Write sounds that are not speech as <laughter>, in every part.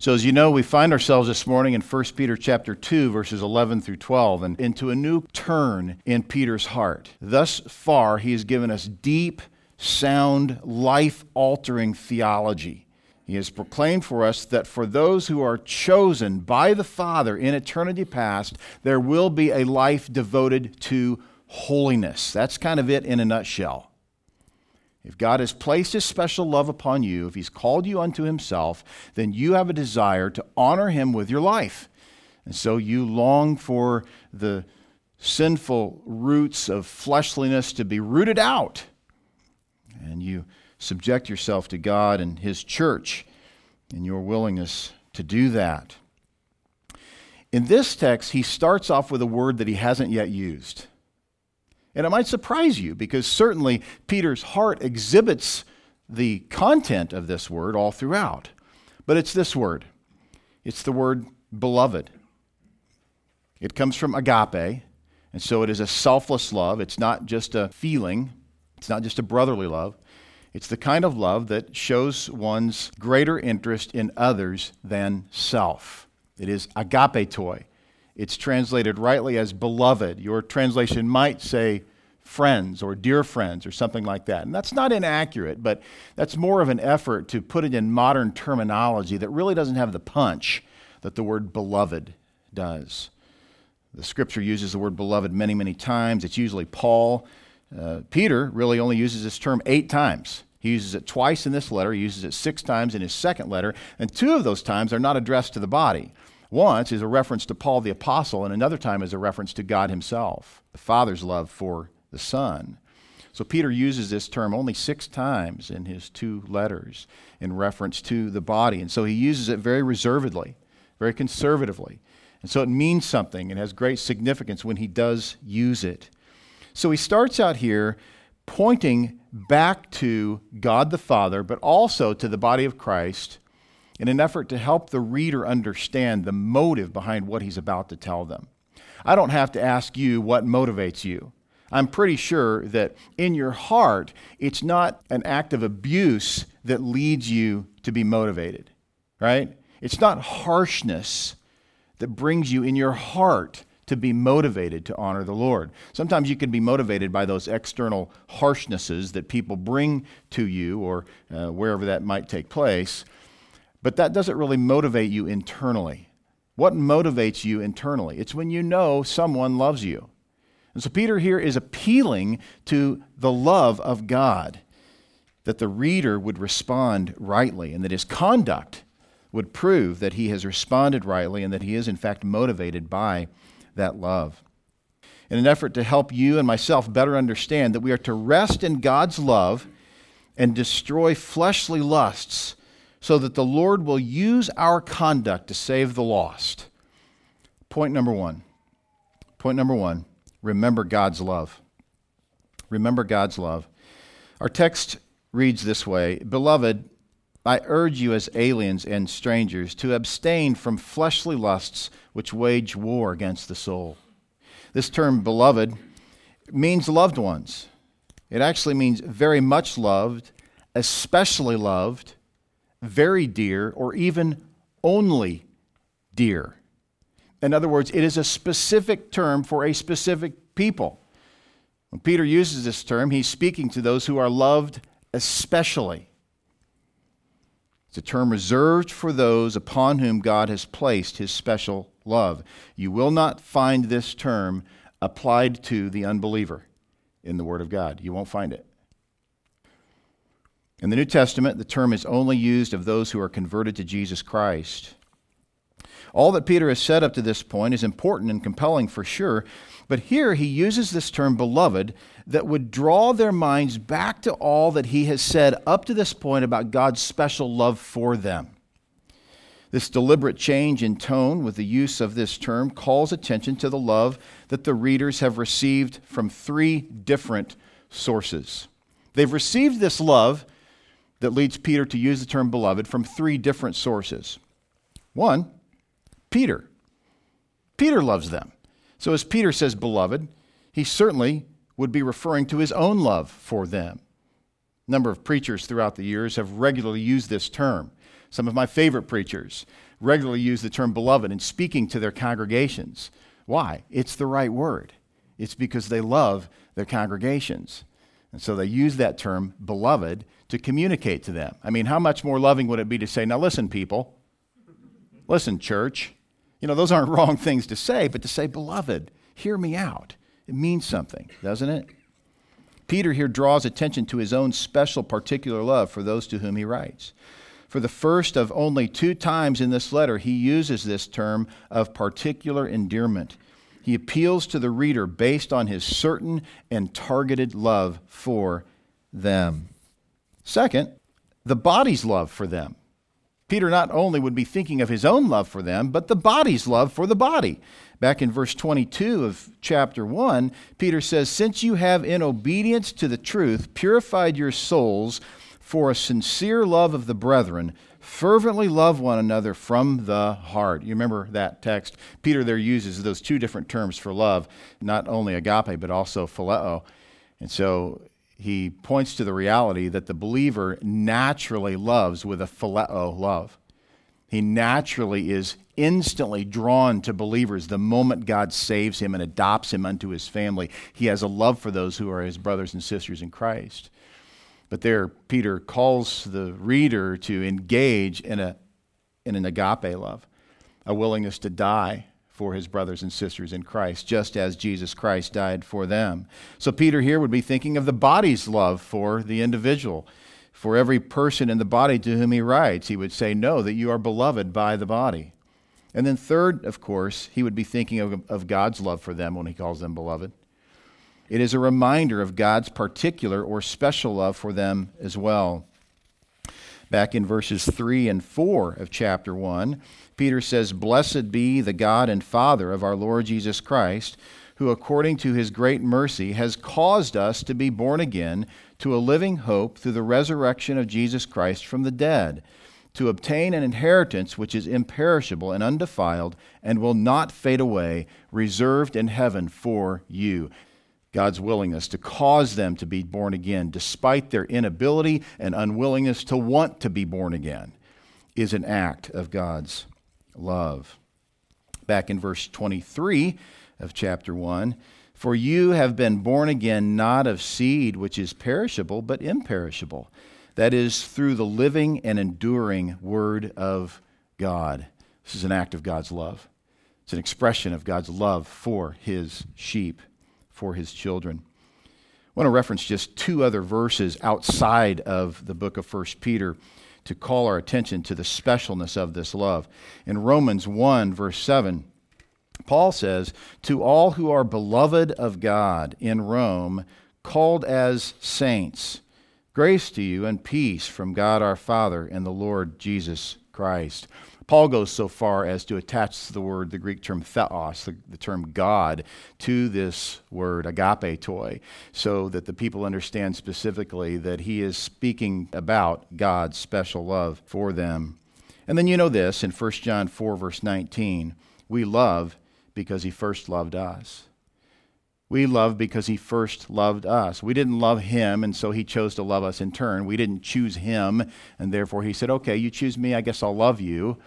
So as you know, we find ourselves this morning in 1 Peter chapter 2 verses 11 through 12 and into a new turn in Peter's heart. Thus far, he has given us deep, sound, life-altering theology. He has proclaimed for us that for those who are chosen by the Father in eternity past, there will be a life devoted to holiness. That's kind of it in a nutshell. If God has placed his special love upon you, if he's called you unto himself, then you have a desire to honor him with your life. And so you long for the sinful roots of fleshliness to be rooted out. And you subject yourself to God and his church in your willingness to do that. In this text, he starts off with a word that he hasn't yet used. And it might surprise you because certainly Peter's heart exhibits the content of this word all throughout. But it's this word it's the word beloved. It comes from agape, and so it is a selfless love. It's not just a feeling, it's not just a brotherly love. It's the kind of love that shows one's greater interest in others than self. It is agapetoi. It's translated rightly as beloved. Your translation might say friends or dear friends or something like that. And that's not inaccurate, but that's more of an effort to put it in modern terminology that really doesn't have the punch that the word beloved does. The scripture uses the word beloved many, many times. It's usually Paul. Uh, Peter really only uses this term eight times. He uses it twice in this letter, he uses it six times in his second letter, and two of those times are not addressed to the body. Once is a reference to Paul the Apostle, and another time is a reference to God Himself, the Father's love for the Son. So Peter uses this term only six times in his two letters in reference to the body. And so he uses it very reservedly, very conservatively. And so it means something and has great significance when he does use it. So he starts out here pointing back to God the Father, but also to the body of Christ in an effort to help the reader understand the motive behind what he's about to tell them. I don't have to ask you what motivates you. I'm pretty sure that in your heart, it's not an act of abuse that leads you to be motivated, right? It's not harshness that brings you in your heart to be motivated to honor the Lord. Sometimes you can be motivated by those external harshnesses that people bring to you or uh, wherever that might take place. But that doesn't really motivate you internally. What motivates you internally? It's when you know someone loves you. And so Peter here is appealing to the love of God, that the reader would respond rightly, and that his conduct would prove that he has responded rightly and that he is, in fact, motivated by that love. In an effort to help you and myself better understand that we are to rest in God's love and destroy fleshly lusts so that the Lord will use our conduct to save the lost. Point number one. Point number one remember God's love. Remember God's love. Our text reads this way Beloved, I urge you as aliens and strangers to abstain from fleshly lusts which wage war against the soul. This term, beloved, means loved ones. It actually means very much loved, especially loved, very dear, or even only dear. In other words, it is a specific term for a specific people. When Peter uses this term, he's speaking to those who are loved especially. It's a term reserved for those upon whom God has placed his special love. You will not find this term applied to the unbeliever in the Word of God. You won't find it. In the New Testament, the term is only used of those who are converted to Jesus Christ. All that Peter has said up to this point is important and compelling for sure, but here he uses this term beloved that would draw their minds back to all that he has said up to this point about God's special love for them. This deliberate change in tone with the use of this term calls attention to the love that the readers have received from three different sources. They've received this love that leads Peter to use the term beloved from three different sources. One, Peter. Peter loves them. So as Peter says beloved, he certainly would be referring to his own love for them. A number of preachers throughout the years have regularly used this term. Some of my favorite preachers regularly use the term beloved in speaking to their congregations. Why? It's the right word. It's because they love their congregations. And so they use that term, beloved, to communicate to them. I mean, how much more loving would it be to say, now listen, people, listen, church. You know, those aren't <laughs> wrong things to say, but to say, beloved, hear me out. It means something, doesn't it? Peter here draws attention to his own special, particular love for those to whom he writes. For the first of only two times in this letter, he uses this term of particular endearment. He appeals to the reader based on his certain and targeted love for them. Second, the body's love for them. Peter not only would be thinking of his own love for them, but the body's love for the body. Back in verse 22 of chapter 1, Peter says, Since you have, in obedience to the truth, purified your souls for a sincere love of the brethren, fervently love one another from the heart. You remember that text? Peter there uses those two different terms for love, not only agape, but also phileo. And so he points to the reality that the believer naturally loves with a phileo love. He naturally is instantly drawn to believers the moment God saves him and adopts him unto his family. He has a love for those who are his brothers and sisters in Christ. But there, Peter calls the reader to engage in, a, in an agape love, a willingness to die for his brothers and sisters in Christ, just as Jesus Christ died for them. So, Peter here would be thinking of the body's love for the individual. For every person in the body to whom he writes, he would say, Know that you are beloved by the body. And then, third, of course, he would be thinking of, of God's love for them when he calls them beloved. It is a reminder of God's particular or special love for them as well. Back in verses 3 and 4 of chapter 1, Peter says, Blessed be the God and Father of our Lord Jesus Christ, who according to his great mercy has caused us to be born again to a living hope through the resurrection of Jesus Christ from the dead, to obtain an inheritance which is imperishable and undefiled and will not fade away, reserved in heaven for you. God's willingness to cause them to be born again, despite their inability and unwillingness to want to be born again, is an act of God's love. Back in verse 23 of chapter 1 For you have been born again not of seed which is perishable, but imperishable. That is, through the living and enduring Word of God. This is an act of God's love. It's an expression of God's love for his sheep for his children. I want to reference just two other verses outside of the book of 1 Peter to call our attention to the specialness of this love. In Romans 1, verse 7, Paul says, To all who are beloved of God in Rome, called as saints, grace to you and peace from God our Father and the Lord Jesus Christ. Paul goes so far as to attach the word, the Greek term theos, the, the term God, to this word, agapetoi, so that the people understand specifically that he is speaking about God's special love for them. And then you know this in 1 John 4, verse 19 we love because he first loved us. We love because he first loved us. We didn't love him, and so he chose to love us in turn. We didn't choose him, and therefore he said, Okay, you choose me, I guess I'll love you.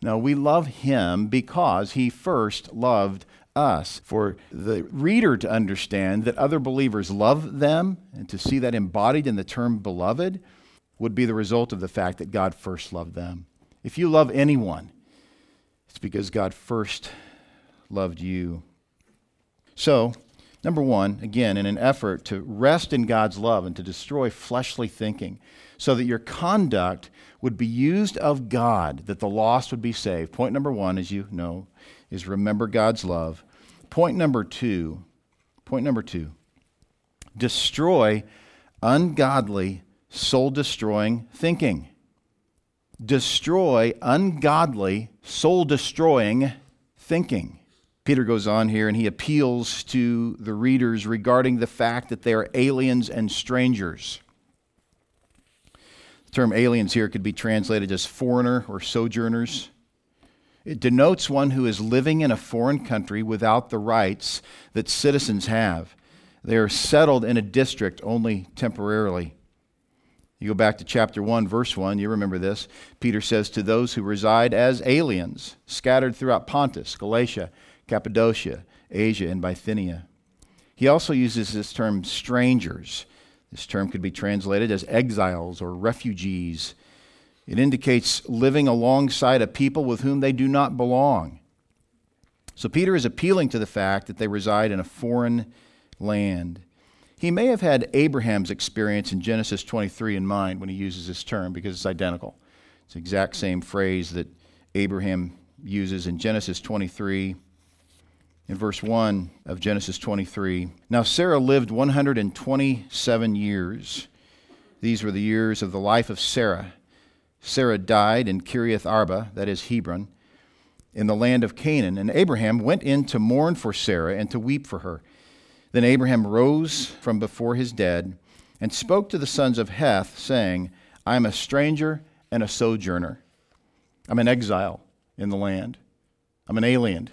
No, we love him because he first loved us. For the reader to understand that other believers love them and to see that embodied in the term beloved would be the result of the fact that God first loved them. If you love anyone, it's because God first loved you. So, Number one, again, in an effort to rest in God's love and to destroy fleshly thinking, so that your conduct would be used of God, that the lost would be saved. Point number one, as you know, is remember God's love. Point number two, point number two, destroy ungodly, soul destroying thinking. Destroy ungodly, soul destroying thinking. Peter goes on here and he appeals to the readers regarding the fact that they are aliens and strangers. The term aliens here could be translated as foreigner or sojourners. It denotes one who is living in a foreign country without the rights that citizens have. They are settled in a district only temporarily. You go back to chapter 1, verse 1, you remember this. Peter says, To those who reside as aliens, scattered throughout Pontus, Galatia, Cappadocia, Asia, and Bithynia. He also uses this term strangers. This term could be translated as exiles or refugees. It indicates living alongside a people with whom they do not belong. So Peter is appealing to the fact that they reside in a foreign land. He may have had Abraham's experience in Genesis 23 in mind when he uses this term because it's identical. It's the exact same phrase that Abraham uses in Genesis 23 in verse 1 of Genesis 23. Now Sarah lived 127 years. These were the years of the life of Sarah. Sarah died in Kiriath Arba, that is Hebron, in the land of Canaan, and Abraham went in to mourn for Sarah and to weep for her. Then Abraham rose from before his dead and spoke to the sons of Heth, saying, I am a stranger and a sojourner. I'm an exile in the land. I'm an alien.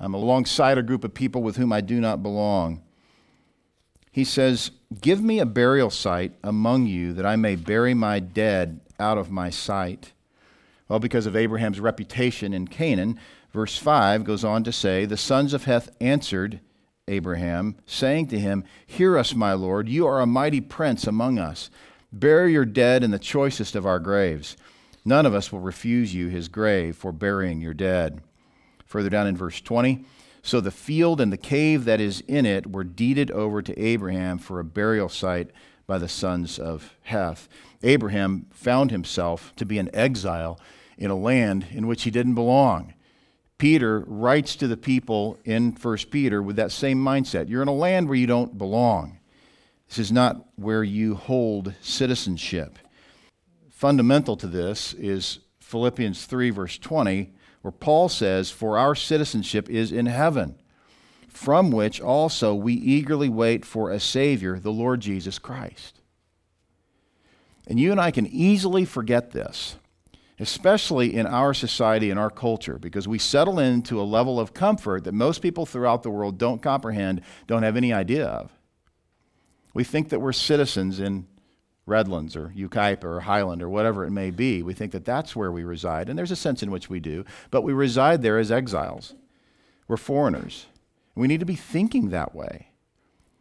I'm alongside a group of people with whom I do not belong. He says, Give me a burial site among you that I may bury my dead out of my sight. Well, because of Abraham's reputation in Canaan, verse 5 goes on to say, The sons of Heth answered, Abraham, saying to him, Hear us, my Lord, you are a mighty prince among us. Bury your dead in the choicest of our graves. None of us will refuse you his grave for burying your dead. Further down in verse 20, so the field and the cave that is in it were deeded over to Abraham for a burial site by the sons of Heth. Abraham found himself to be an exile in a land in which he didn't belong. Peter writes to the people in 1 Peter with that same mindset. You're in a land where you don't belong. This is not where you hold citizenship. Fundamental to this is Philippians 3, verse 20, where Paul says, For our citizenship is in heaven, from which also we eagerly wait for a Savior, the Lord Jesus Christ. And you and I can easily forget this especially in our society and our culture, because we settle into a level of comfort that most people throughout the world don't comprehend, don't have any idea of. We think that we're citizens in Redlands or Yucaipa or Highland or whatever it may be. We think that that's where we reside, and there's a sense in which we do, but we reside there as exiles. We're foreigners. We need to be thinking that way.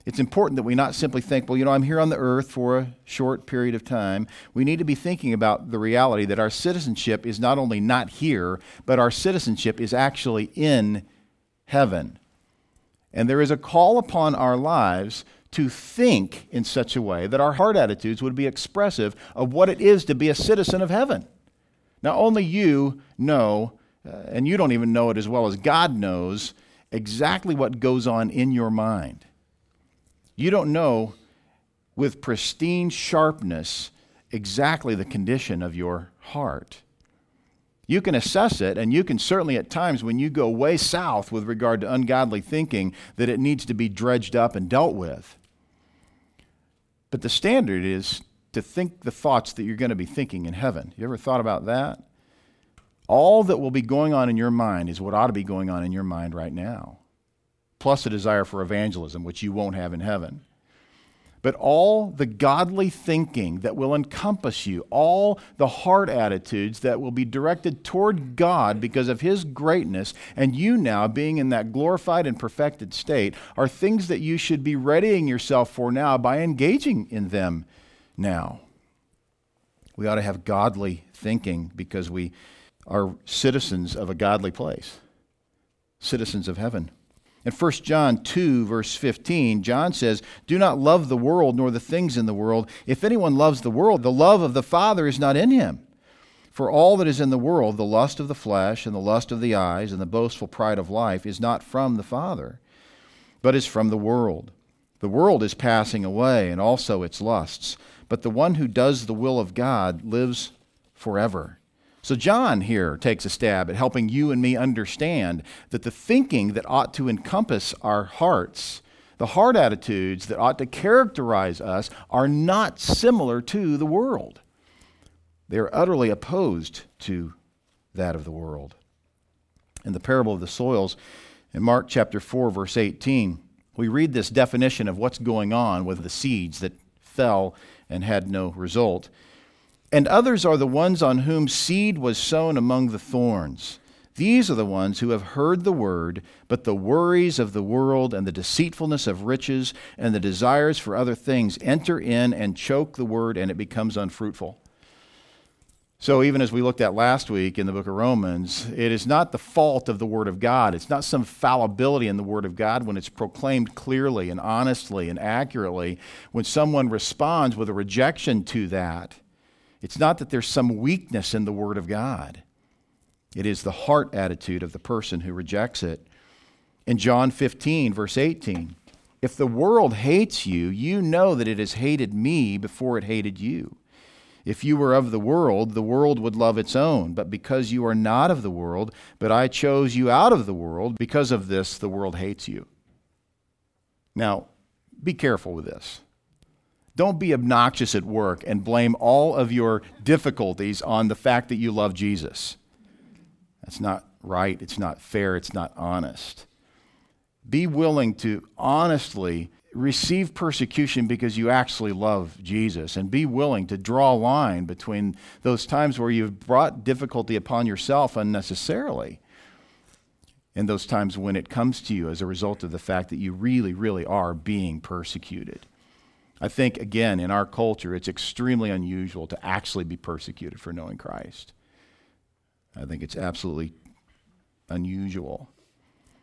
It's important that we not simply think, well, you know, I'm here on the earth for a short period of time. We need to be thinking about the reality that our citizenship is not only not here, but our citizenship is actually in heaven. And there is a call upon our lives to think in such a way that our heart attitudes would be expressive of what it is to be a citizen of heaven. Now, only you know, uh, and you don't even know it as well as God knows, exactly what goes on in your mind. You don't know with pristine sharpness exactly the condition of your heart. You can assess it, and you can certainly at times, when you go way south with regard to ungodly thinking, that it needs to be dredged up and dealt with. But the standard is to think the thoughts that you're going to be thinking in heaven. You ever thought about that? All that will be going on in your mind is what ought to be going on in your mind right now plus a desire for evangelism, which you won't have in heaven. But all the godly thinking that will encompass you, all the heart attitudes that will be directed toward God because of His greatness, and you now being in that glorified and perfected state, are things that you should be readying yourself for now by engaging in them now. We ought to have godly thinking because we are citizens of a godly place, citizens of heaven. In 1 John 2, verse 15, John says, Do not love the world nor the things in the world. If anyone loves the world, the love of the Father is not in him. For all that is in the world, the lust of the flesh, and the lust of the eyes, and the boastful pride of life, is not from the Father, but is from the world. The world is passing away, and also its lusts. But the one who does the will of God lives forever. So, John here takes a stab at helping you and me understand that the thinking that ought to encompass our hearts, the heart attitudes that ought to characterize us, are not similar to the world. They are utterly opposed to that of the world. In the parable of the soils, in Mark chapter 4, verse 18, we read this definition of what's going on with the seeds that fell and had no result. And others are the ones on whom seed was sown among the thorns. These are the ones who have heard the word, but the worries of the world and the deceitfulness of riches and the desires for other things enter in and choke the word, and it becomes unfruitful. So, even as we looked at last week in the book of Romans, it is not the fault of the Word of God. It's not some fallibility in the Word of God when it's proclaimed clearly and honestly and accurately. When someone responds with a rejection to that, it's not that there's some weakness in the Word of God. It is the heart attitude of the person who rejects it. In John 15, verse 18, if the world hates you, you know that it has hated me before it hated you. If you were of the world, the world would love its own. But because you are not of the world, but I chose you out of the world, because of this, the world hates you. Now, be careful with this. Don't be obnoxious at work and blame all of your difficulties on the fact that you love Jesus. That's not right. It's not fair. It's not honest. Be willing to honestly receive persecution because you actually love Jesus and be willing to draw a line between those times where you've brought difficulty upon yourself unnecessarily and those times when it comes to you as a result of the fact that you really, really are being persecuted. I think, again, in our culture, it's extremely unusual to actually be persecuted for knowing Christ. I think it's absolutely unusual.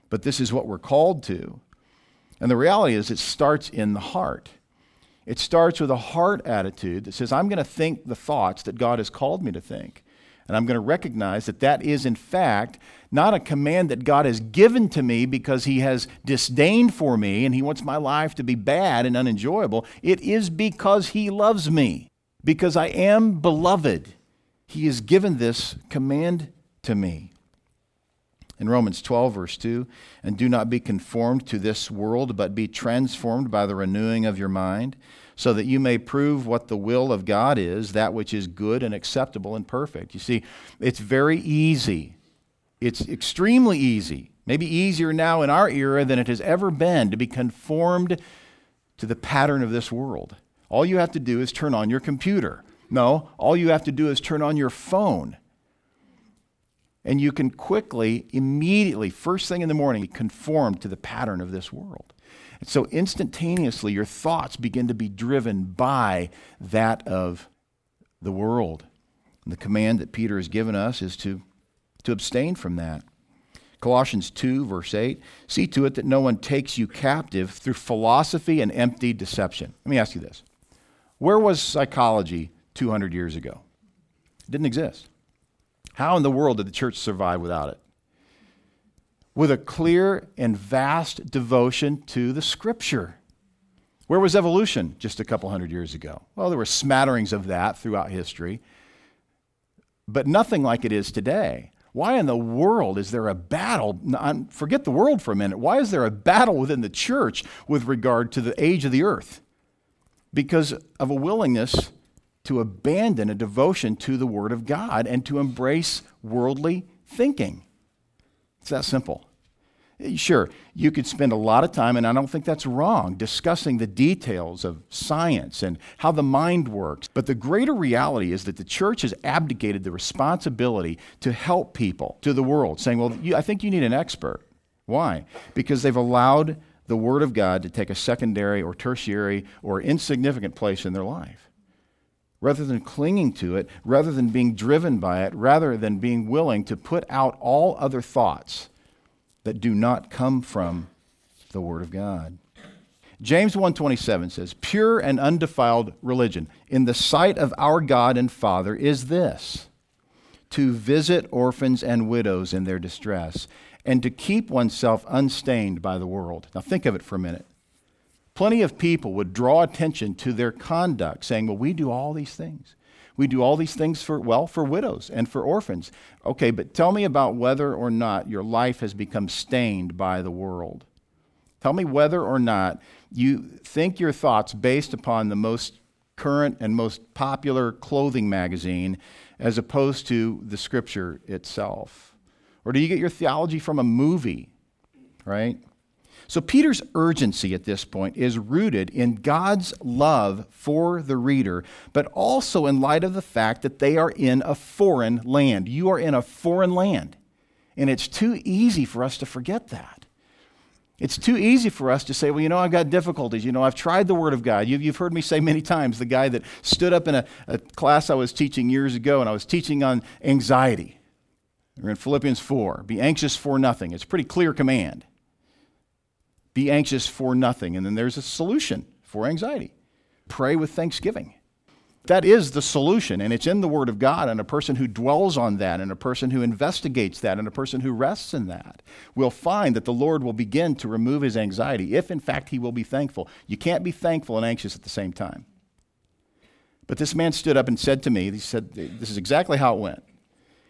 But this is what we're called to. And the reality is, it starts in the heart. It starts with a heart attitude that says, I'm going to think the thoughts that God has called me to think. And I'm going to recognize that that is, in fact, not a command that God has given to me because He has disdain for me and He wants my life to be bad and unenjoyable. It is because He loves me, because I am beloved. He has given this command to me in Romans 12, verse 2 and do not be conformed to this world, but be transformed by the renewing of your mind, so that you may prove what the will of God is, that which is good and acceptable and perfect. You see, it's very easy. It's extremely easy, maybe easier now in our era than it has ever been, to be conformed to the pattern of this world. All you have to do is turn on your computer. No, all you have to do is turn on your phone and you can quickly, immediately, first thing in the morning, conform to the pattern of this world. And so instantaneously, your thoughts begin to be driven by that of the world. And the command that Peter has given us is to, to abstain from that. Colossians 2, verse 8 See to it that no one takes you captive through philosophy and empty deception. Let me ask you this Where was psychology 200 years ago? It didn't exist. How in the world did the church survive without it? With a clear and vast devotion to the scripture. Where was evolution just a couple hundred years ago? Well, there were smatterings of that throughout history, but nothing like it is today. Why in the world is there a battle? Forget the world for a minute. Why is there a battle within the church with regard to the age of the earth? Because of a willingness to abandon a devotion to the Word of God and to embrace worldly thinking. It's that simple. Sure, you could spend a lot of time, and I don't think that's wrong, discussing the details of science and how the mind works. But the greater reality is that the church has abdicated the responsibility to help people to the world, saying, Well, you, I think you need an expert. Why? Because they've allowed the Word of God to take a secondary or tertiary or insignificant place in their life rather than clinging to it, rather than being driven by it, rather than being willing to put out all other thoughts that do not come from the word of God. James 1:27 says, "Pure and undefiled religion in the sight of our God and Father is this: to visit orphans and widows in their distress, and to keep oneself unstained by the world." Now think of it for a minute plenty of people would draw attention to their conduct, saying, Well, we do all these things. We do all these things for, well, for widows and for orphans. Okay, but tell me about whether or not your life has become stained by the world. Tell me whether or not you think your thoughts based upon the most current and most popular clothing magazine as opposed to the scripture itself. Or do you get your theology from a movie, right? So, Peter's urgency at this point is rooted in God's love for the reader, but also in light of the fact that they are in a foreign land. You are in a foreign land. And it's too easy for us to forget that. It's too easy for us to say, well, you know, I've got difficulties. You know, I've tried the Word of God. You've, you've heard me say many times the guy that stood up in a, a class I was teaching years ago, and I was teaching on anxiety. We're in Philippians 4. Be anxious for nothing. It's a pretty clear command. Be anxious for nothing. And then there's a solution for anxiety pray with thanksgiving. That is the solution, and it's in the Word of God, and a person who dwells on that, and a person who investigates that, and a person who rests in that will find that the Lord will begin to remove his anxiety if, in fact, he will be thankful. You can't be thankful and anxious at the same time. But this man stood up and said to me, he said, This is exactly how it went.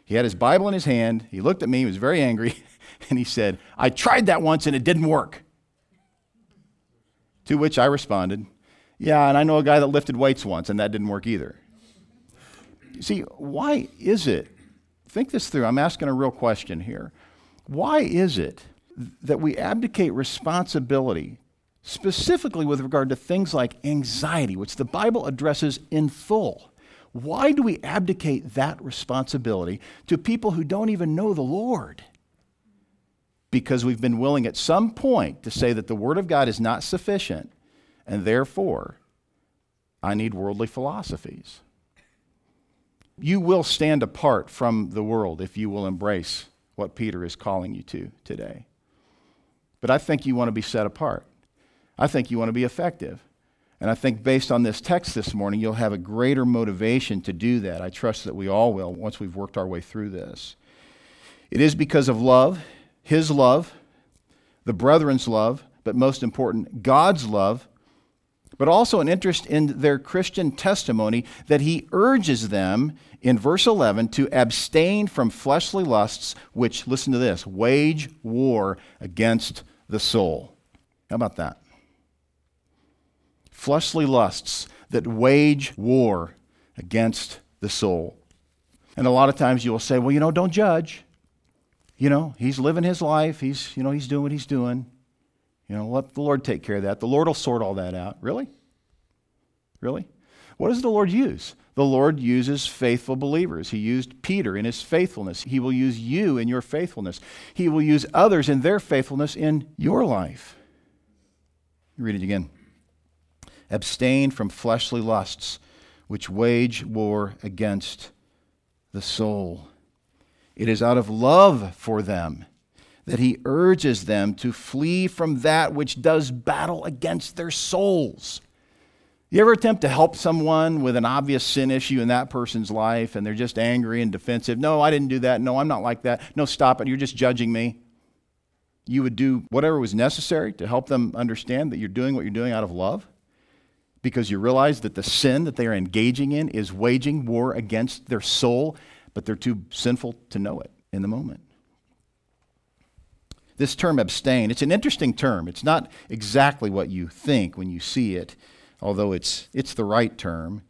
He had his Bible in his hand, he looked at me, he was very angry, <laughs> and he said, I tried that once and it didn't work. To which I responded, Yeah, and I know a guy that lifted weights once, and that didn't work either. See, why is it? Think this through. I'm asking a real question here. Why is it that we abdicate responsibility, specifically with regard to things like anxiety, which the Bible addresses in full? Why do we abdicate that responsibility to people who don't even know the Lord? Because we've been willing at some point to say that the Word of God is not sufficient, and therefore I need worldly philosophies. You will stand apart from the world if you will embrace what Peter is calling you to today. But I think you want to be set apart. I think you want to be effective. And I think based on this text this morning, you'll have a greater motivation to do that. I trust that we all will once we've worked our way through this. It is because of love his love, the brethren's love, but most important, God's love, but also an interest in their Christian testimony that he urges them in verse 11 to abstain from fleshly lusts, which, listen to this, wage war against the soul. How about that? Fleshly lusts that wage war against the soul. And a lot of times you will say, well, you know, don't judge you know, he's living his life. He's, you know, he's doing what he's doing. You know, let the Lord take care of that. The Lord will sort all that out. Really? Really? What does the Lord use? The Lord uses faithful believers. He used Peter in his faithfulness. He will use you in your faithfulness. He will use others in their faithfulness in your life. Read it again. Abstain from fleshly lusts, which wage war against the soul. It is out of love for them that he urges them to flee from that which does battle against their souls. You ever attempt to help someone with an obvious sin issue in that person's life and they're just angry and defensive? No, I didn't do that. No, I'm not like that. No, stop it. You're just judging me. You would do whatever was necessary to help them understand that you're doing what you're doing out of love because you realize that the sin that they are engaging in is waging war against their soul but they're too sinful to know it in the moment. This term abstain, it's an interesting term. It's not exactly what you think when you see it, although it's, it's the right term.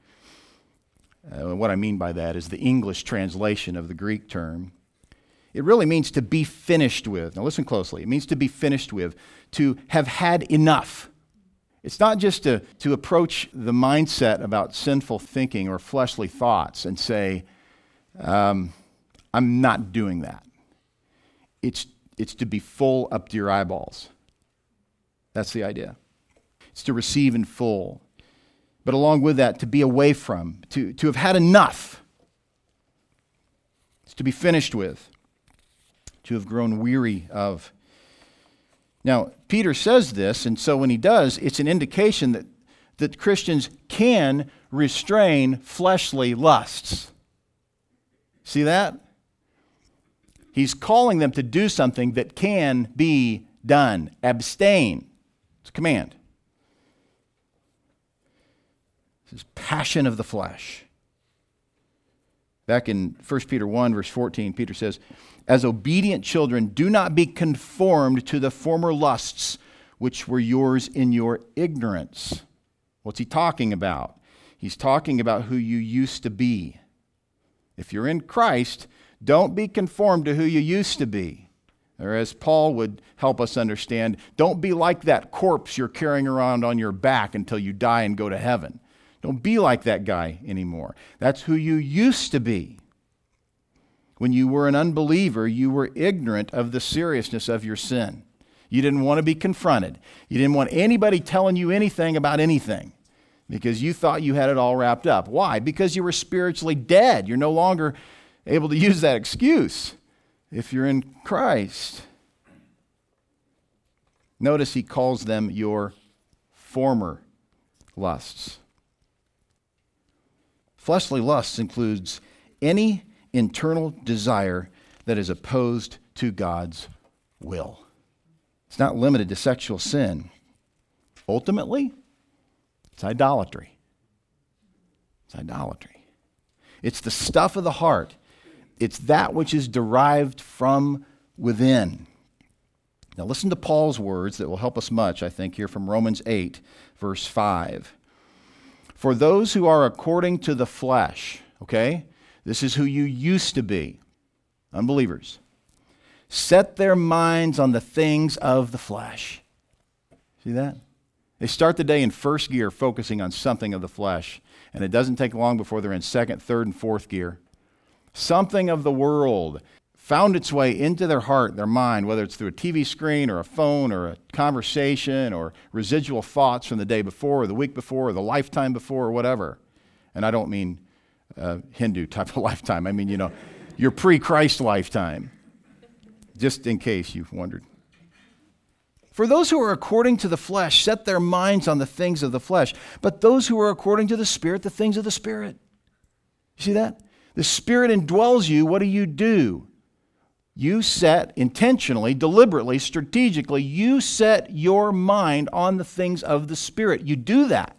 Uh, what I mean by that is the English translation of the Greek term. It really means to be finished with. Now, listen closely. It means to be finished with, to have had enough. It's not just to, to approach the mindset about sinful thinking or fleshly thoughts and say, um, I'm not doing that. It's, it's to be full up to your eyeballs. That's the idea. It's to receive in full. But along with that, to be away from, to, to have had enough. It's to be finished with, to have grown weary of. Now, Peter says this, and so when he does, it's an indication that, that Christians can restrain fleshly lusts. See that? He's calling them to do something that can be done. Abstain. It's a command. This is passion of the flesh. Back in 1 Peter 1, verse 14, Peter says, As obedient children, do not be conformed to the former lusts which were yours in your ignorance. What's he talking about? He's talking about who you used to be. If you're in Christ, don't be conformed to who you used to be. Or as Paul would help us understand, don't be like that corpse you're carrying around on your back until you die and go to heaven. Don't be like that guy anymore. That's who you used to be. When you were an unbeliever, you were ignorant of the seriousness of your sin. You didn't want to be confronted. You didn't want anybody telling you anything about anything because you thought you had it all wrapped up. Why? Because you were spiritually dead. You're no longer able to <laughs> use that excuse if you're in Christ. Notice he calls them your former lusts. Fleshly lusts includes any internal desire that is opposed to God's will. It's not limited to sexual sin. Ultimately, it's idolatry. It's idolatry. It's the stuff of the heart. It's that which is derived from within. Now, listen to Paul's words that will help us much, I think, here from Romans 8, verse 5. For those who are according to the flesh, okay, this is who you used to be, unbelievers, set their minds on the things of the flesh. See that? They start the day in first gear focusing on something of the flesh, and it doesn't take long before they're in second, third, and fourth gear. Something of the world found its way into their heart, their mind, whether it's through a TV screen or a phone or a conversation or residual thoughts from the day before or the week before or the lifetime before or whatever. And I don't mean uh, Hindu type of <laughs> lifetime, I mean, you know, your pre Christ lifetime, just in case you've wondered. For those who are according to the flesh set their minds on the things of the flesh, but those who are according to the Spirit, the things of the Spirit. You see that? The Spirit indwells you. What do you do? You set intentionally, deliberately, strategically, you set your mind on the things of the Spirit. You do that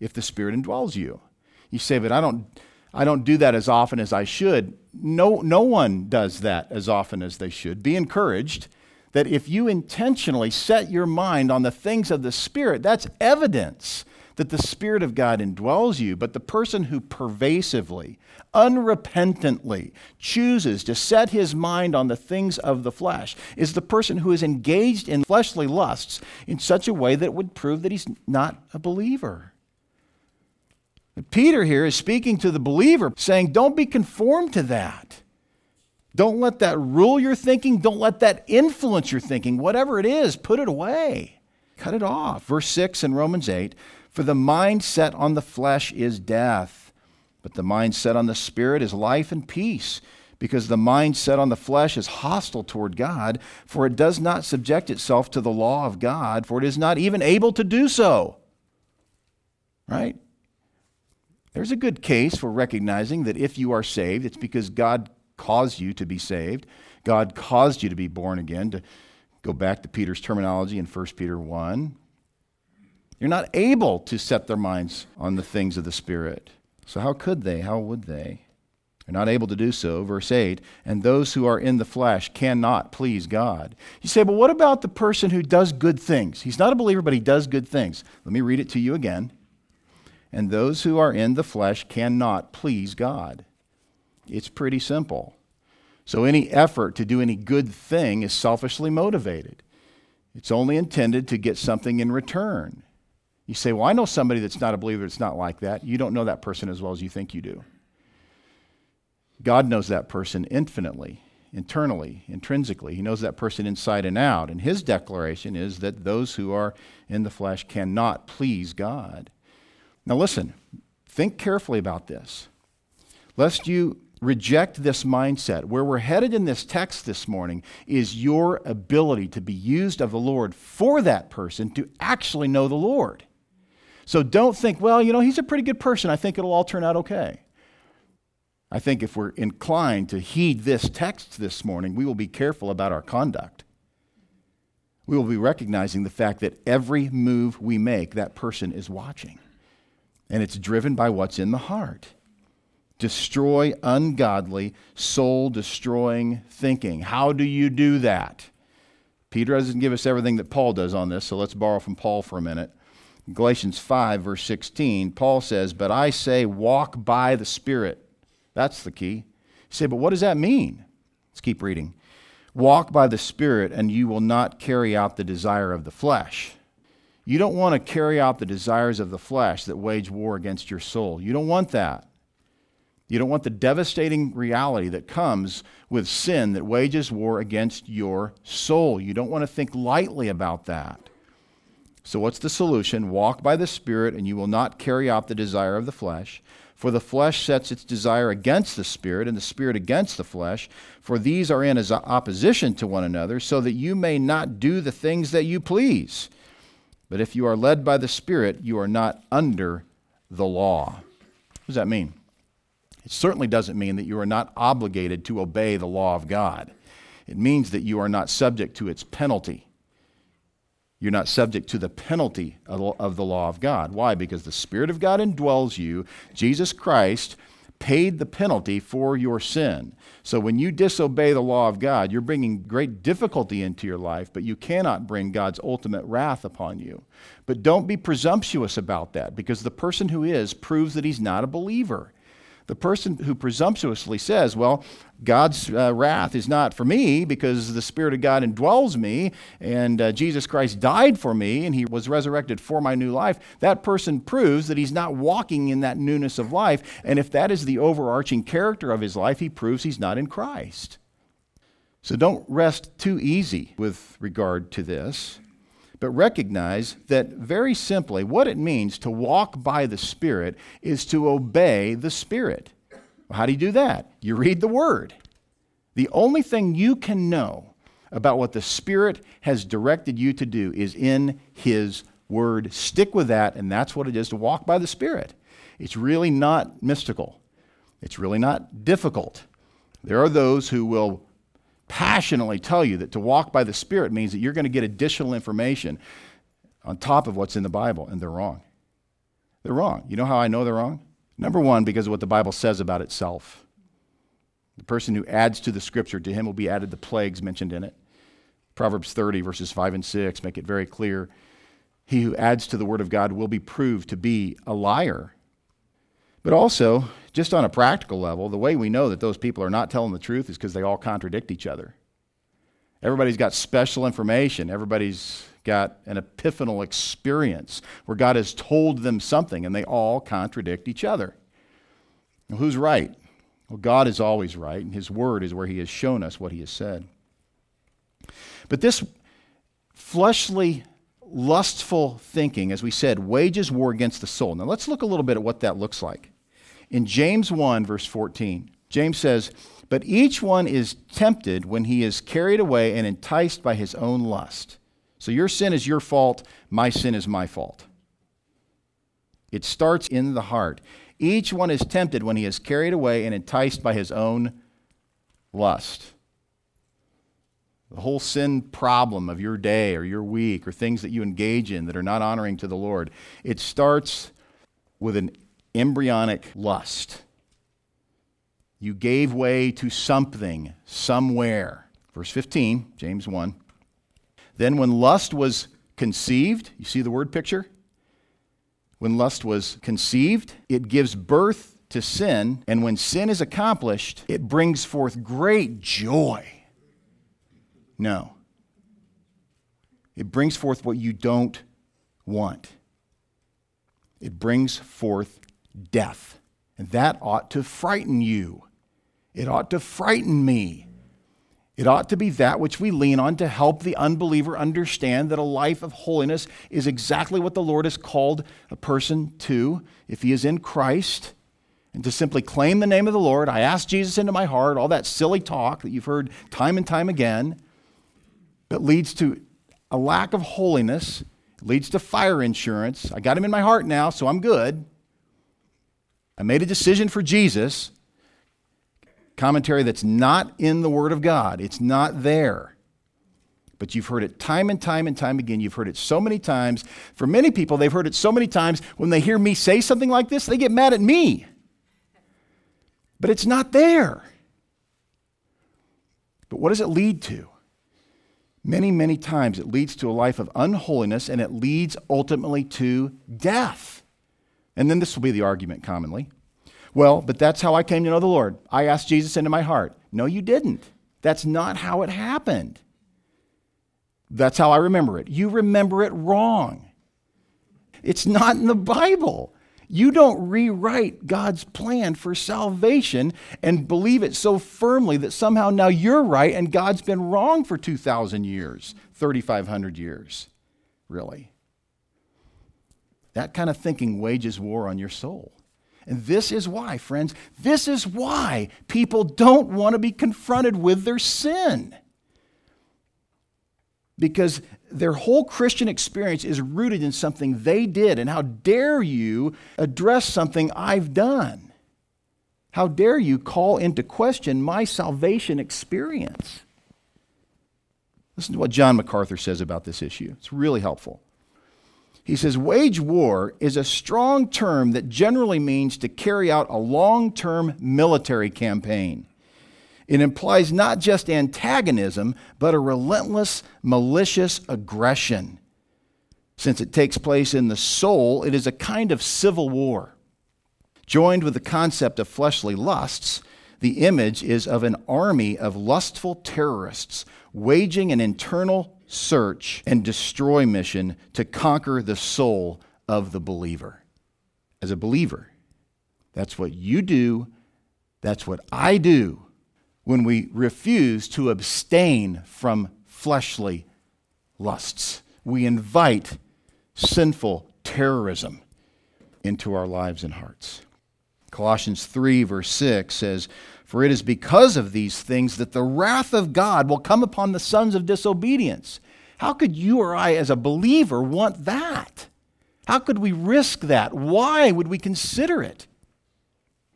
if the Spirit indwells you. You say, but I don't, I don't do that as often as I should. No, no one does that as often as they should. Be encouraged that if you intentionally set your mind on the things of the Spirit, that's evidence that the Spirit of God indwells you. But the person who pervasively, unrepentantly chooses to set his mind on the things of the flesh is the person who is engaged in fleshly lusts in such a way that would prove that he's not a believer. Peter here is speaking to the believer, saying, Don't be conformed to that. Don't let that rule your thinking. Don't let that influence your thinking. Whatever it is, put it away. Cut it off. Verse 6 in Romans 8 For the mind set on the flesh is death, but the mind set on the spirit is life and peace. Because the mind set on the flesh is hostile toward God, for it does not subject itself to the law of God, for it is not even able to do so. Right? There's a good case for recognizing that if you are saved, it's because God caused you to be saved. God caused you to be born again, to go back to Peter's terminology in 1 Peter 1. You're not able to set their minds on the things of the Spirit. So, how could they? How would they? They're not able to do so. Verse 8, and those who are in the flesh cannot please God. You say, but what about the person who does good things? He's not a believer, but he does good things. Let me read it to you again. And those who are in the flesh cannot please God. It's pretty simple. So, any effort to do any good thing is selfishly motivated. It's only intended to get something in return. You say, Well, I know somebody that's not a believer that's not like that. You don't know that person as well as you think you do. God knows that person infinitely, internally, intrinsically. He knows that person inside and out. And his declaration is that those who are in the flesh cannot please God. Now, listen, think carefully about this, lest you reject this mindset. Where we're headed in this text this morning is your ability to be used of the Lord for that person to actually know the Lord. So don't think, well, you know, he's a pretty good person. I think it'll all turn out okay. I think if we're inclined to heed this text this morning, we will be careful about our conduct. We will be recognizing the fact that every move we make, that person is watching. And it's driven by what's in the heart destroy ungodly, soul destroying thinking. How do you do that? Peter doesn't give us everything that Paul does on this, so let's borrow from Paul for a minute. Galatians 5, verse 16, Paul says, But I say, walk by the Spirit. That's the key. You say, but what does that mean? Let's keep reading. Walk by the Spirit, and you will not carry out the desire of the flesh. You don't want to carry out the desires of the flesh that wage war against your soul. You don't want that. You don't want the devastating reality that comes with sin that wages war against your soul. You don't want to think lightly about that. So, what's the solution? Walk by the Spirit, and you will not carry out the desire of the flesh. For the flesh sets its desire against the Spirit, and the Spirit against the flesh. For these are in opposition to one another, so that you may not do the things that you please. But if you are led by the Spirit, you are not under the law. What does that mean? It certainly doesn't mean that you are not obligated to obey the law of God. It means that you are not subject to its penalty. You're not subject to the penalty of the law of God. Why? Because the Spirit of God indwells you. Jesus Christ paid the penalty for your sin. So when you disobey the law of God, you're bringing great difficulty into your life, but you cannot bring God's ultimate wrath upon you. But don't be presumptuous about that because the person who is proves that he's not a believer. The person who presumptuously says, Well, God's uh, wrath is not for me because the Spirit of God indwells me and uh, Jesus Christ died for me and he was resurrected for my new life, that person proves that he's not walking in that newness of life. And if that is the overarching character of his life, he proves he's not in Christ. So don't rest too easy with regard to this but recognize that very simply what it means to walk by the Spirit is to obey the Spirit. How do you do that? You read the Word. The only thing you can know about what the Spirit has directed you to do is in His Word. Stick with that, and that's what it is to walk by the Spirit. It's really not mystical, it's really not difficult. There are those who will passionately tell you that to walk by the Spirit means that you're going to get additional information on top of what's in the Bible, and they're wrong. They're wrong. You know how I know they're wrong? Number one, because of what the Bible says about itself. The person who adds to the scripture, to him will be added the plagues mentioned in it. Proverbs 30, verses 5 and 6 make it very clear. He who adds to the word of God will be proved to be a liar. But also, just on a practical level, the way we know that those people are not telling the truth is because they all contradict each other. Everybody's got special information. Everybody's got an epiphanal experience where God has told them something and they all contradict each other. Who's right? Well, God is always right, and His Word is where He has shown us what He has said. But this fleshly, lustful thinking, as we said, wages war against the soul. Now, let's look a little bit at what that looks like. In James 1, verse 14, James says, But each one is tempted when he is carried away and enticed by his own lust. So your sin is your fault, my sin is my fault. It starts in the heart. Each one is tempted when he is carried away and enticed by his own lust. The whole sin problem of your day or your week or things that you engage in that are not honoring to the Lord, it starts with an embryonic lust. You gave way to something somewhere. Verse 15, James 1. Then, when lust was conceived, you see the word picture? When lust was conceived, it gives birth to sin. And when sin is accomplished, it brings forth great joy. No. It brings forth what you don't want. It brings forth death. And that ought to frighten you. It ought to frighten me. It ought to be that which we lean on to help the unbeliever understand that a life of holiness is exactly what the Lord has called a person to if he is in Christ. And to simply claim the name of the Lord, I ask Jesus into my heart, all that silly talk that you've heard time and time again, that leads to a lack of holiness, leads to fire insurance. I got him in my heart now, so I'm good. I made a decision for Jesus. Commentary that's not in the Word of God, it's not there. But you've heard it time and time and time again. You've heard it so many times. For many people, they've heard it so many times. When they hear me say something like this, they get mad at me. But it's not there. But what does it lead to? Many, many times it leads to a life of unholiness and it leads ultimately to death. And then this will be the argument commonly. Well, but that's how I came to know the Lord. I asked Jesus into my heart. No, you didn't. That's not how it happened. That's how I remember it. You remember it wrong. It's not in the Bible. You don't rewrite God's plan for salvation and believe it so firmly that somehow now you're right and God's been wrong for 2,000 years, 3,500 years. Really. That kind of thinking wages war on your soul. And this is why, friends, this is why people don't want to be confronted with their sin because their whole Christian experience is rooted in something they did. And how dare you address something I've done? How dare you call into question my salvation experience? Listen to what John MacArthur says about this issue. It's really helpful. He says, Wage war is a strong term that generally means to carry out a long term military campaign. It implies not just antagonism, but a relentless, malicious aggression. Since it takes place in the soul, it is a kind of civil war. Joined with the concept of fleshly lusts, the image is of an army of lustful terrorists waging an internal search and destroy mission to conquer the soul of the believer. As a believer, that's what you do, that's what I do when we refuse to abstain from fleshly lusts. We invite sinful terrorism into our lives and hearts. Colossians 3, verse 6 says, For it is because of these things that the wrath of God will come upon the sons of disobedience. How could you or I, as a believer, want that? How could we risk that? Why would we consider it?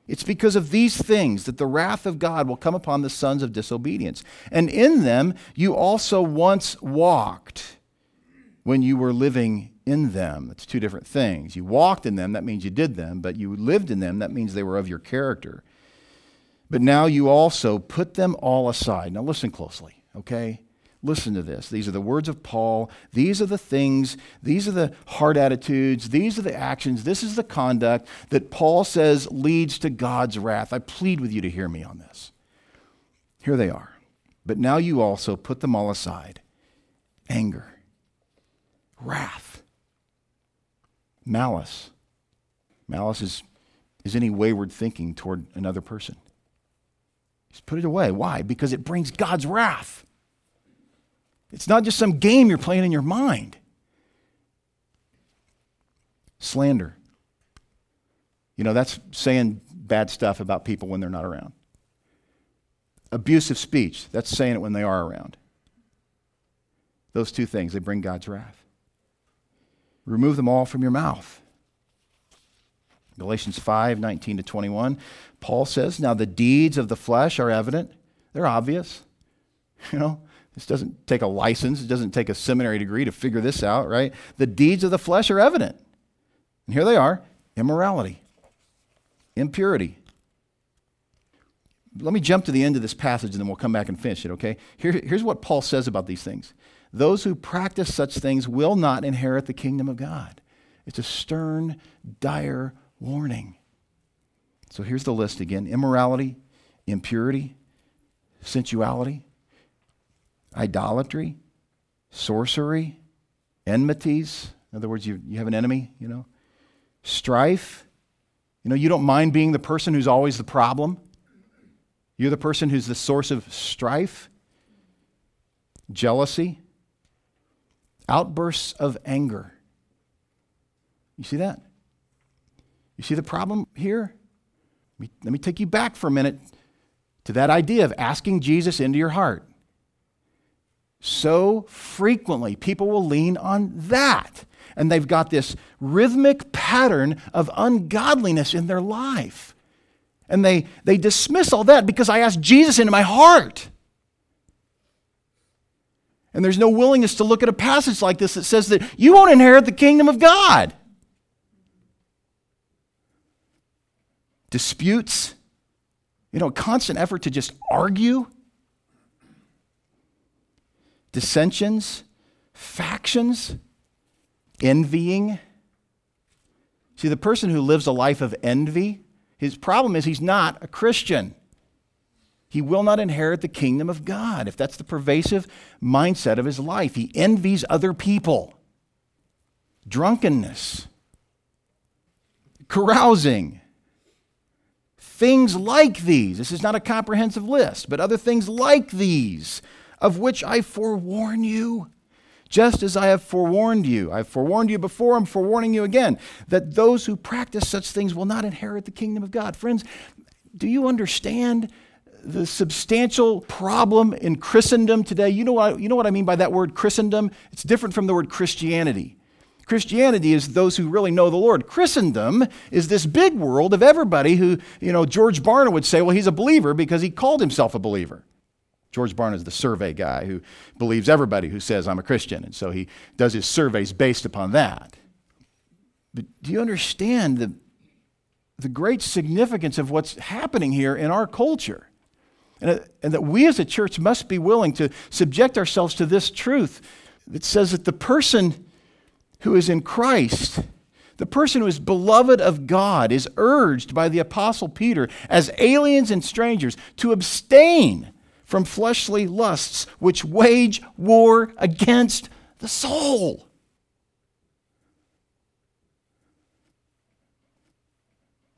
It's because of these things that the wrath of God will come upon the sons of disobedience. And in them you also once walked when you were living in them. It's two different things. You walked in them, that means you did them, but you lived in them, that means they were of your character. But now you also put them all aside. Now listen closely, okay? Listen to this. These are the words of Paul. These are the things, these are the heart attitudes, these are the actions, this is the conduct that Paul says leads to God's wrath. I plead with you to hear me on this. Here they are. But now you also put them all aside anger, wrath, malice. Malice is, is any wayward thinking toward another person. Just put it away. Why? Because it brings God's wrath. It's not just some game you're playing in your mind. Slander. You know, that's saying bad stuff about people when they're not around. Abusive speech, that's saying it when they are around. Those two things, they bring God's wrath. Remove them all from your mouth. Galatians 5 19 to 21. Paul says, Now the deeds of the flesh are evident, they're obvious. <laughs> You know, this doesn't take a license, it doesn't take a seminary degree to figure this out, right? The deeds of the flesh are evident. And here they are immorality, impurity. Let me jump to the end of this passage and then we'll come back and finish it, okay? Here, here's what Paul says about these things Those who practice such things will not inherit the kingdom of God. It's a stern, dire warning. So here's the list again immorality, impurity, sensuality, idolatry, sorcery, enmities. In other words, you, you have an enemy, you know, strife. You know, you don't mind being the person who's always the problem. You're the person who's the source of strife, jealousy, outbursts of anger. You see that? You see the problem here? Let me, let me take you back for a minute to that idea of asking Jesus into your heart so frequently. People will lean on that. And they've got this rhythmic pattern of ungodliness in their life. And they, they dismiss all that because I asked Jesus into my heart. And there's no willingness to look at a passage like this that says that you won't inherit the kingdom of God. Disputes, you know, constant effort to just argue dissensions, factions, envying. See, the person who lives a life of envy, his problem is he's not a Christian. he will not inherit the kingdom of God. If that's the pervasive mindset of his life, he envies other people. Drunkenness, carousing, things like these. This is not a comprehensive list, but other things like these, of which I forewarn you. Just as I have forewarned you, I've forewarned you before, I'm forewarning you again, that those who practice such things will not inherit the kingdom of God. Friends, do you understand the substantial problem in Christendom today? You know, what, you know what I mean by that word Christendom? It's different from the word Christianity. Christianity is those who really know the Lord. Christendom is this big world of everybody who, you know, George Barna would say, well, he's a believer because he called himself a believer. George Barna is the survey guy who believes everybody who says, I'm a Christian. And so he does his surveys based upon that. But do you understand the, the great significance of what's happening here in our culture? And, uh, and that we as a church must be willing to subject ourselves to this truth that says that the person who is in Christ, the person who is beloved of God, is urged by the Apostle Peter as aliens and strangers to abstain from fleshly lusts which wage war against the soul.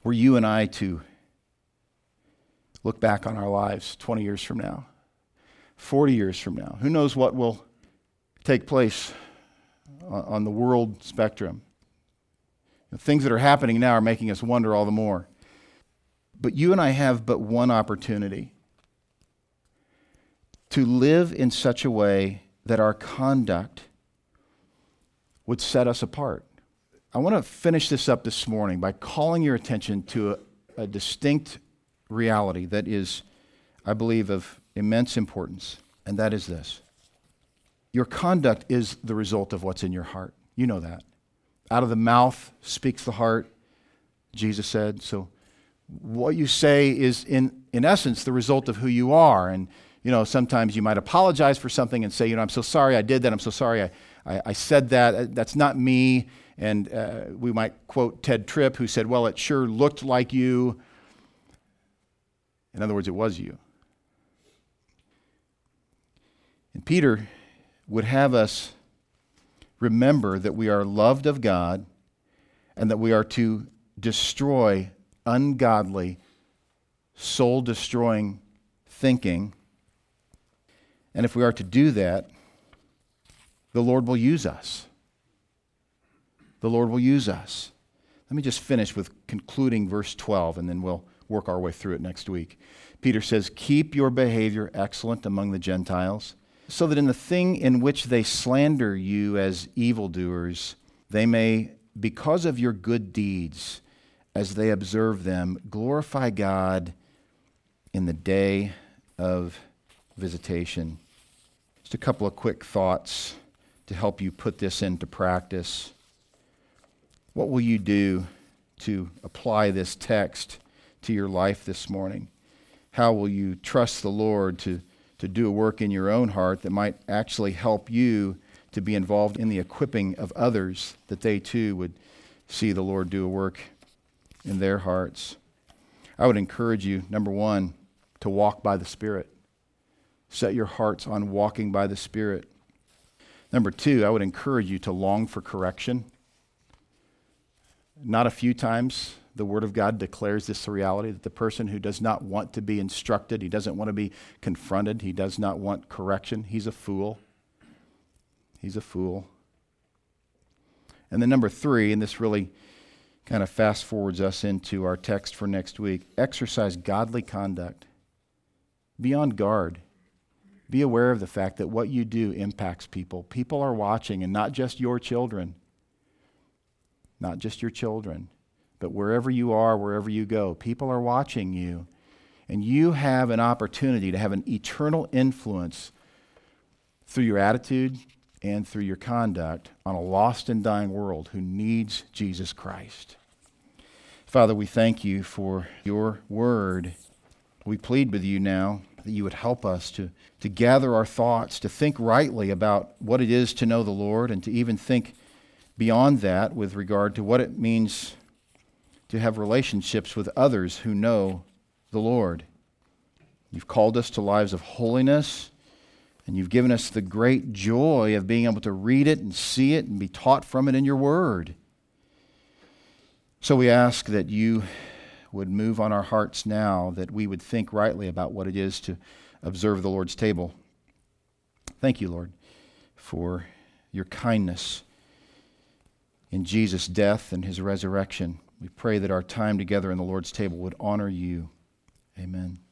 Were you and I to look back on our lives 20 years from now, 40 years from now, who knows what will take place on the world spectrum? The things that are happening now are making us wonder all the more. But you and I have but one opportunity to live in such a way that our conduct would set us apart. I want to finish this up this morning by calling your attention to a, a distinct reality that is, I believe, of immense importance, and that is this. Your conduct is the result of what's in your heart. You know that. Out of the mouth speaks the heart, Jesus said. So, what you say is, in, in essence, the result of who you are. And you know, sometimes you might apologize for something and say, you know, I'm so sorry I did that. I'm so sorry I, I, I said that. That's not me. And uh, we might quote Tedd Tripp, who said, well, it sure looked like you. In other words, it was you. And Peter would have us remember that we are loved of God and that we are to destroy ungodly, soul destroying thinking and if we are to do that, the Lord will use us. The Lord will use us. Let me just finish with concluding verse 12, and then we'll work our way through it next week. Peter says, Keep your behavior excellent among the Gentiles, so that in the thing in which they slander you as evildoers, they may, because of your good deeds, as they observe them, glorify God in the day of visitation. Just a couple of quick thoughts to help you put this into practice. What will you do to apply this text to your life this morning? How will you trust the Lord to, to do a work in your own heart that might actually help you to be involved in the equipping of others, that they too would see the Lord do a work in their hearts? I would encourage you, number one, to walk by the Spirit. Set your hearts on walking by the Spirit. Number two, I would encourage you to long for correction. Not a few times the Word of God declares this reality that the person who does not want to be instructed, he doesn't want to be confronted, he does not want correction, he's a fool. He's a fool. And then number three, and this really kind of fast forwards us into our text for next week exercise godly conduct. Be on guard. Be aware of the fact that what you do impacts people. People are watching, and not just your children. Not just your children, but wherever you are, wherever you go, people are watching you. And you have an opportunity to have an eternal influence through your attitude and through your conduct on a lost and dying world who needs Jesus Christ. Father, we thank you for your word. We plead with you now that you would help us to, to gather our thoughts, to think rightly about what it is to know the Lord, and to even think beyond that with regard to what it means to have relationships with others who know the Lord. You've called us to lives of holiness, and you've given us the great joy of being able to read it and see it and be taught from it in your word. So we ask that you would move on our hearts now, that we would think rightly about what it is to observe the Lord's table. Thank you, Lord, for your kindness in Jesus' death and his resurrection. We pray that our time together in the Lord's table would honor you. Amen.